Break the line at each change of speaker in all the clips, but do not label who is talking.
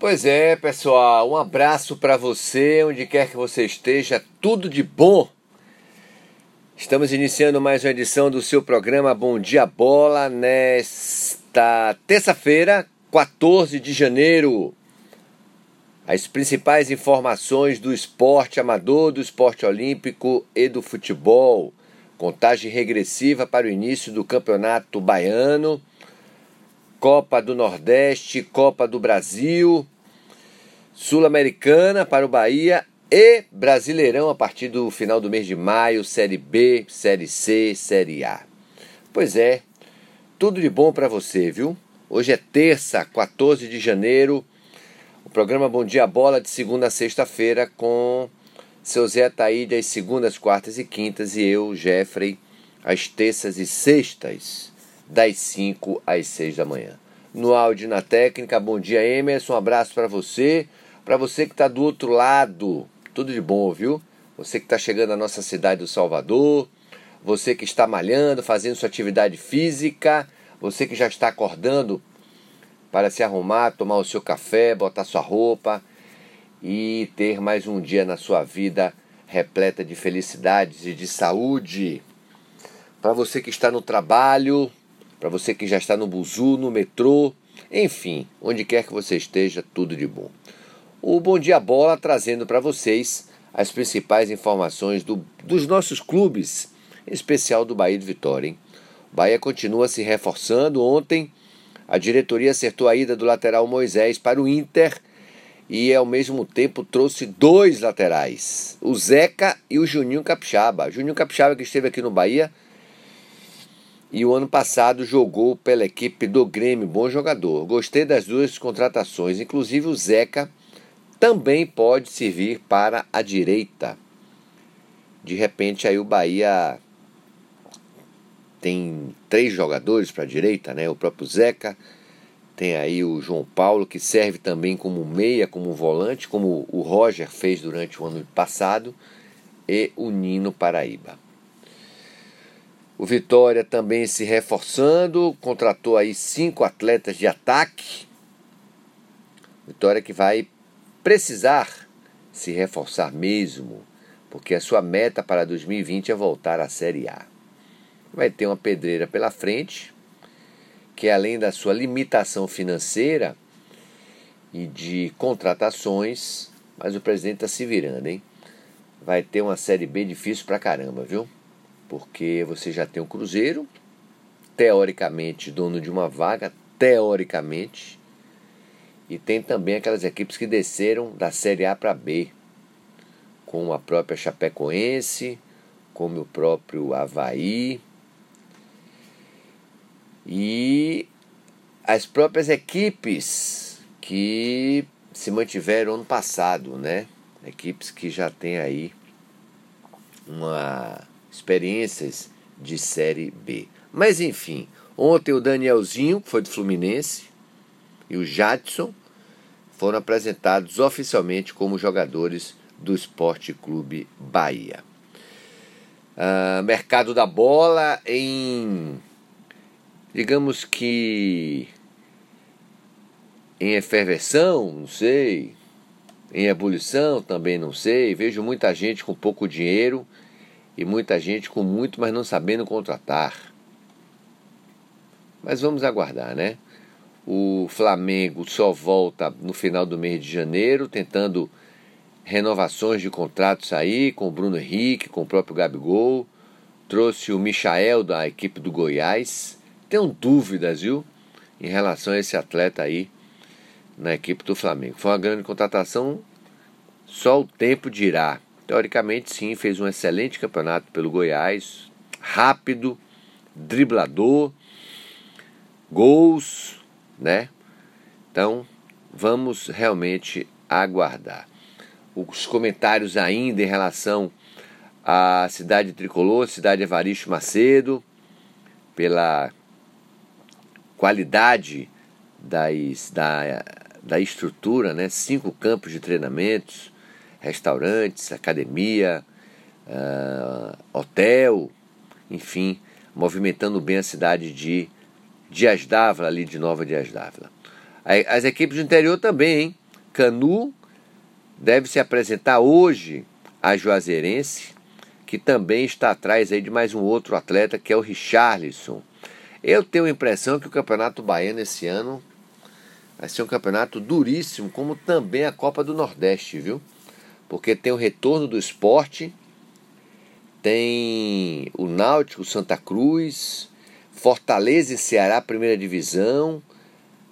Pois é, pessoal, um abraço para você, onde quer que você esteja, tudo de bom. Estamos iniciando mais uma edição do seu programa Bom Dia Bola nesta terça-feira, 14 de janeiro. As principais informações do esporte amador, do esporte olímpico e do futebol. Contagem regressiva para o início do Campeonato Baiano Copa do Nordeste, Copa do Brasil, Sul-Americana para o Bahia e Brasileirão a partir do final do mês de maio, Série B, Série C, Série A. Pois é, tudo de bom para você, viu? Hoje é terça, 14 de janeiro. O programa Bom Dia Bola de segunda a sexta-feira com seu Zé Taíde às segundas, quartas e quintas e eu, Jeffrey, às terças e sextas das 5 às 6 da manhã. No áudio na técnica, bom dia Emerson, um abraço para você, para você que está do outro lado, tudo de bom, viu? Você que está chegando à nossa cidade do Salvador, você que está malhando, fazendo sua atividade física, você que já está acordando para se arrumar, tomar o seu café, botar sua roupa e ter mais um dia na sua vida repleta de felicidades e de saúde. Para você que está no trabalho, para você que já está no buzu, no metrô, enfim, onde quer que você esteja, tudo de bom. O Bom Dia Bola trazendo para vocês as principais informações do, dos nossos clubes, em especial do Bahia de Vitória. Hein? Bahia continua se reforçando. Ontem, a diretoria acertou a ida do lateral Moisés para o Inter e, ao mesmo tempo, trouxe dois laterais, o Zeca e o Juninho Capixaba. Juninho Capixaba, que esteve aqui no Bahia e o ano passado jogou pela equipe do Grêmio, bom jogador. Gostei das duas contratações, inclusive o Zeca também pode servir para a direita. De repente aí o Bahia tem três jogadores para a direita, né? O próprio Zeca, tem aí o João Paulo que serve também como meia, como volante, como o Roger fez durante o ano passado, e o Nino Paraíba. O Vitória também se reforçando, contratou aí cinco atletas de ataque. Vitória que vai precisar se reforçar mesmo, porque a sua meta para 2020 é voltar à Série A. Vai ter uma pedreira pela frente, que além da sua limitação financeira e de contratações, mas o presidente está se virando, hein? Vai ter uma Série B difícil pra caramba, viu? Porque você já tem um Cruzeiro, teoricamente dono de uma vaga, teoricamente, e tem também aquelas equipes que desceram da Série A para B, com a própria Chapecoense, como o próprio Havaí, e as próprias equipes que se mantiveram ano passado, né? Equipes que já têm aí uma experiências de Série B. Mas enfim, ontem o Danielzinho, que foi do Fluminense, e o Jadson foram apresentados oficialmente como jogadores do Esporte Clube Bahia. Uh, mercado da bola em, digamos que, em efervesão, não sei, em ebulição também não sei. Vejo muita gente com pouco dinheiro e muita gente com muito, mas não sabendo contratar. Mas vamos aguardar, né? O Flamengo só volta no final do mês de janeiro, tentando renovações de contratos aí com o Bruno Henrique, com o próprio Gabigol. Trouxe o Michael da equipe do Goiás. Tenho dúvidas, viu, em relação a esse atleta aí na equipe do Flamengo. Foi uma grande contratação, só o tempo dirá. Teoricamente, sim, fez um excelente campeonato pelo Goiás, rápido, driblador, gols, né? Então, vamos realmente aguardar. Os comentários ainda em relação à cidade tricolor, cidade Evaristo Macedo, pela qualidade das, da, da estrutura, né? cinco campos de treinamentos, restaurantes, academia, uh, hotel, enfim, movimentando bem a cidade de Dias d'Ávila, ali de Nova Dias d'Ávila. As equipes do interior também, hein? Canu deve se apresentar hoje a Juazeirense, que também está atrás aí de mais um outro atleta, que é o Richarlison. Eu tenho a impressão que o Campeonato Baiano esse ano vai ser um campeonato duríssimo, como também a Copa do Nordeste, viu? Porque tem o retorno do esporte, tem o Náutico Santa Cruz, Fortaleza e Ceará, primeira divisão,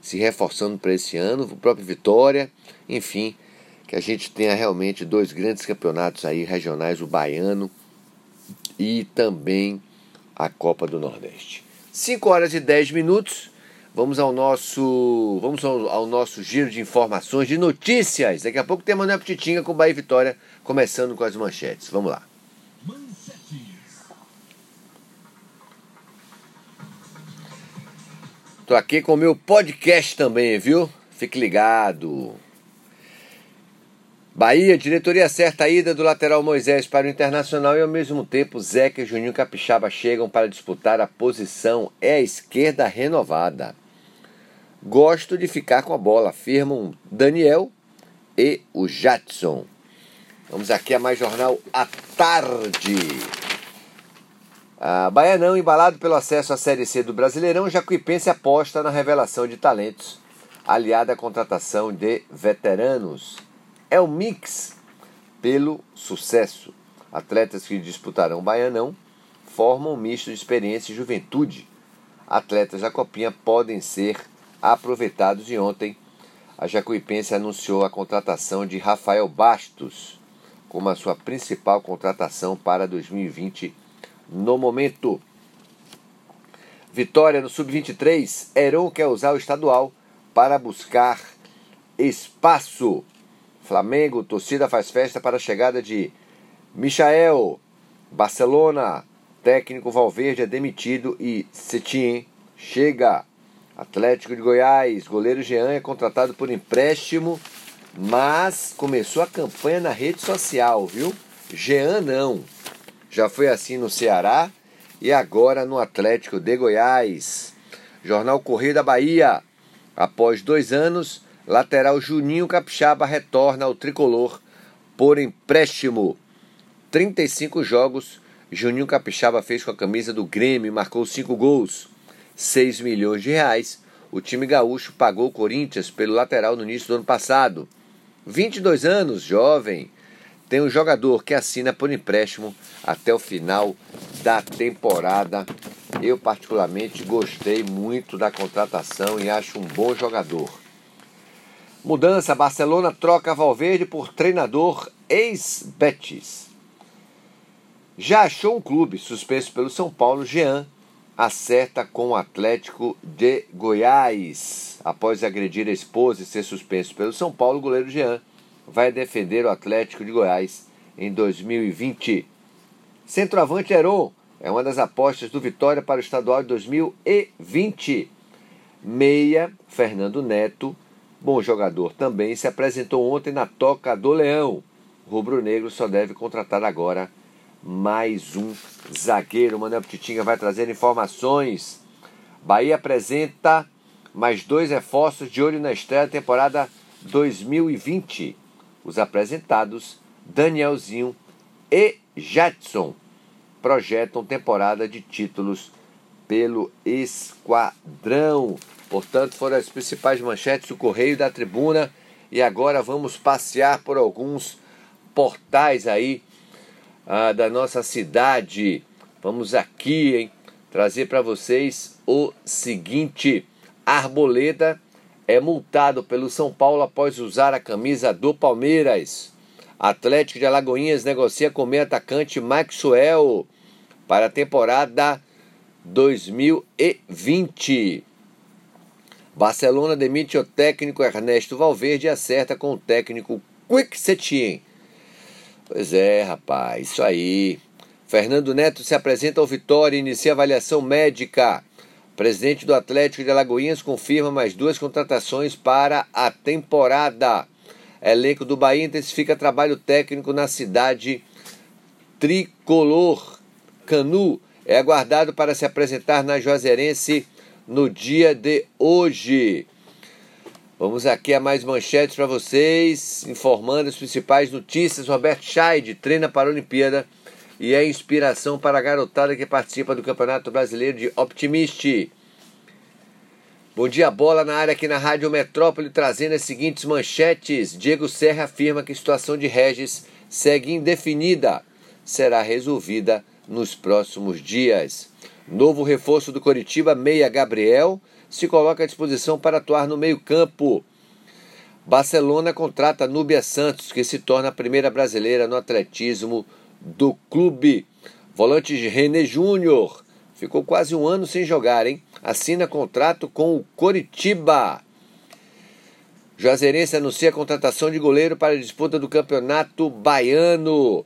se reforçando para esse ano, o próprio Vitória, enfim, que a gente tenha realmente dois grandes campeonatos aí regionais, o baiano e também a Copa do Nordeste. 5 horas e 10 minutos. Vamos ao nosso, vamos ao, ao, nosso giro de informações, de notícias. Daqui a pouco tem Manuel Pititinga com Bahia Vitória, começando com as manchetes. Vamos lá. Tô aqui com o meu podcast também, viu? Fique ligado. Bahia, diretoria certa a ida do lateral Moisés para o Internacional e ao mesmo tempo Zeca e Juninho Capixaba chegam para disputar a posição é a esquerda renovada. Gosto de ficar com a bola, afirmam Daniel e o Jadson. Vamos aqui a mais jornal à tarde. A Baianão, embalado pelo acesso à Série C do Brasileirão, Jacuipense aposta na revelação de talentos, aliada à contratação de veteranos. É o mix pelo sucesso. Atletas que disputarão o Baianão formam um misto de experiência e juventude. Atletas da Copinha podem ser aproveitados e ontem a Jacuipense anunciou a contratação de Rafael Bastos como a sua principal contratação para 2020 no momento. Vitória no Sub-23, Heron quer usar o estadual para buscar espaço. Flamengo, torcida faz festa para a chegada de Michael. Barcelona, técnico Valverde é demitido e Setien chega. Atlético de Goiás, goleiro Jean é contratado por empréstimo, mas começou a campanha na rede social, viu? Jean não. Já foi assim no Ceará e agora no Atlético de Goiás. Jornal Correio da Bahia. Após dois anos, lateral Juninho Capixaba retorna ao tricolor por empréstimo. 35 jogos, Juninho Capixaba fez com a camisa do Grêmio e marcou 5 gols. 6 milhões de reais. O time gaúcho pagou o Corinthians pelo lateral no início do ano passado. 22 anos, jovem, tem um jogador que assina por empréstimo até o final da temporada. Eu, particularmente, gostei muito da contratação e acho um bom jogador. Mudança: Barcelona troca Valverde por treinador ex-Betis. Já achou um clube suspenso pelo São Paulo, Jean acerta com o Atlético de Goiás. Após agredir a esposa e ser suspenso pelo São Paulo, o goleiro Jean vai defender o Atlético de Goiás em 2020. Centroavante Heron é uma das apostas do Vitória para o estadual de 2020. Meia, Fernando Neto, bom jogador também, se apresentou ontem na Toca do Leão. Rubro Negro só deve contratar agora mais um zagueiro. Manuel Petitinga vai trazer informações. Bahia apresenta mais dois reforços de olho na estreia da temporada 2020 os apresentados Danielzinho e Jetson projetam temporada de títulos pelo Esquadrão. Portanto, foram as principais manchetes do Correio da Tribuna. E agora vamos passear por alguns portais aí ah, da nossa cidade. Vamos aqui, hein, trazer para vocês o seguinte: Arboleda é multado pelo São Paulo após usar a camisa do Palmeiras. Atlético de Alagoinhas negocia com o meio atacante Maxwell para a temporada 2020. Barcelona demite o técnico Ernesto Valverde e acerta com o técnico Quick Setien. Pois é, rapaz, isso aí. Fernando Neto se apresenta ao Vitória e inicia avaliação médica. Presidente do Atlético de Alagoinhas confirma mais duas contratações para a temporada. Elenco do Bahia intensifica trabalho técnico na cidade tricolor. Canu é aguardado para se apresentar na Juazeirense no dia de hoje. Vamos aqui a mais manchetes para vocês, informando as principais notícias. Roberto Scheid treina para a Olimpíada e é inspiração para a garotada que participa do Campeonato Brasileiro de Optimist. Bom dia, bola na área aqui na Rádio Metrópole, trazendo as seguintes manchetes. Diego Serra afirma que a situação de Regis segue indefinida. Será resolvida nos próximos dias. Novo reforço do Coritiba, Meia Gabriel se coloca à disposição para atuar no meio-campo. Barcelona contrata Núbia Santos, que se torna a primeira brasileira no atletismo do clube. Volante René Júnior ficou quase um ano sem jogar, hein? Assina contrato com o Coritiba. Juazeirense anuncia a contratação de goleiro para a disputa do Campeonato Baiano.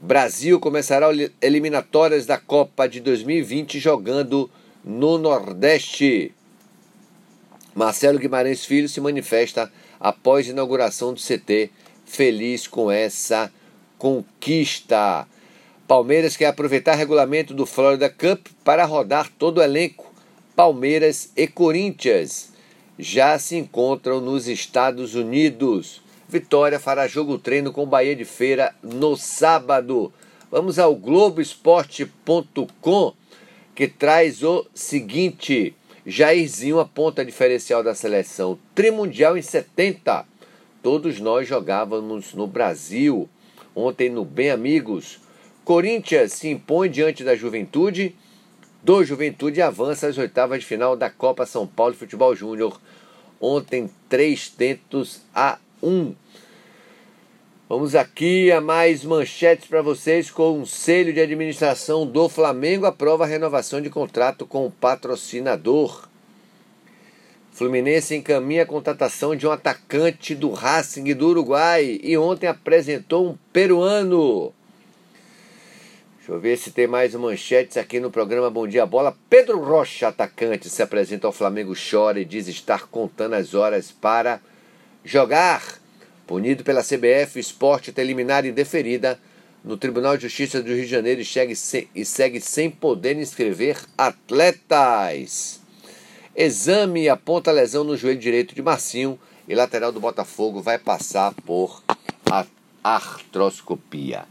Brasil começará eliminatórias da Copa de 2020 jogando no Nordeste. Marcelo Guimarães Filho se manifesta após inauguração do CT, feliz com essa conquista. Palmeiras quer aproveitar regulamento do Florida Cup para rodar todo o elenco. Palmeiras e Corinthians já se encontram nos Estados Unidos. Vitória fará jogo treino com Bahia de Feira no sábado. Vamos ao Globoesporte.com que traz o seguinte: Jairzinho aponta diferencial da seleção trimundial em 70. Todos nós jogávamos no Brasil. Ontem no Bem Amigos, Corinthians se impõe diante da Juventude. Do Juventude avança às oitavas de final da Copa São Paulo Futebol Júnior. Ontem, três tentos a um. Vamos aqui a mais manchetes para vocês. Conselho de Administração do Flamengo aprova a renovação de contrato com o patrocinador. Fluminense encaminha a contratação de um atacante do Racing do Uruguai e ontem apresentou um peruano. Deixa eu ver se tem mais manchetes aqui no programa Bom Dia Bola. Pedro Rocha, atacante, se apresenta ao Flamengo, chora e diz estar contando as horas para jogar. Punido pela CBF, o esporte tem eliminado indeferida no Tribunal de Justiça do Rio de Janeiro e segue, sem, e segue sem poder inscrever atletas. Exame aponta lesão no joelho direito de Marcinho e lateral do Botafogo vai passar por artroscopia.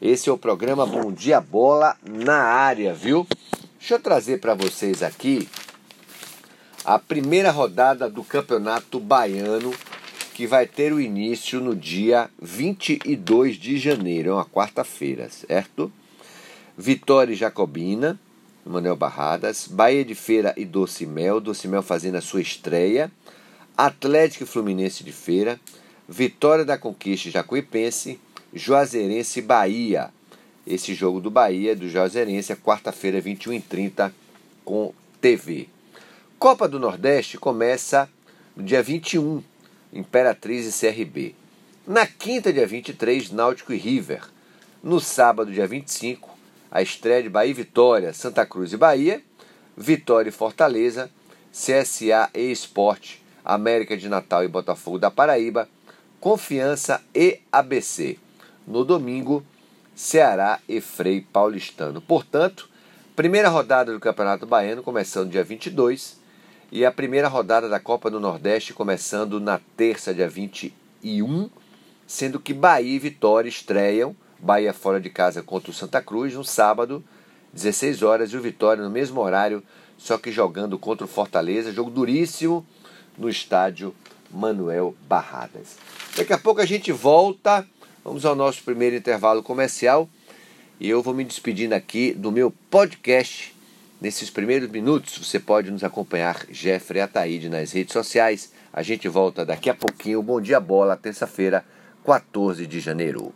Esse é o programa Bom Dia Bola na área, viu? Deixa eu trazer para vocês aqui a primeira rodada do Campeonato Baiano que vai ter o início no dia 22 de janeiro, é uma quarta-feira, certo? Vitória Jacobina, Manuel Barradas, Bahia de Feira e Doce Mel, Doce Mel fazendo a sua estreia, Atlético e Fluminense de Feira, Vitória da Conquista Jacuipense, Juazeirense Bahia. Esse jogo do Bahia, do Juazeirense, é quarta-feira, 21h30, com TV. Copa do Nordeste começa no dia 21, Imperatriz e CRB. Na quinta, dia 23, Náutico e River. No sábado, dia 25, a estreia de Bahia e Vitória, Santa Cruz e Bahia, Vitória e Fortaleza, CSA e Esporte, América de Natal e Botafogo da Paraíba, Confiança e ABC. No domingo, Ceará e Frei Paulistano. Portanto, primeira rodada do Campeonato Baiano começando dia 22 e a primeira rodada da Copa do Nordeste começando na terça, dia 21, sendo que Bahia e Vitória estreiam, Bahia fora de casa contra o Santa Cruz, no sábado, 16 horas, e o Vitória no mesmo horário, só que jogando contra o Fortaleza, jogo duríssimo no estádio Manuel Barradas. Daqui a pouco a gente volta, vamos ao nosso primeiro intervalo comercial. E eu vou me despedindo aqui do meu podcast Nesses primeiros minutos, você pode nos acompanhar, Jeffrey Ataíde, nas redes sociais. A gente volta daqui a pouquinho. Bom dia, bola, terça-feira, 14 de janeiro.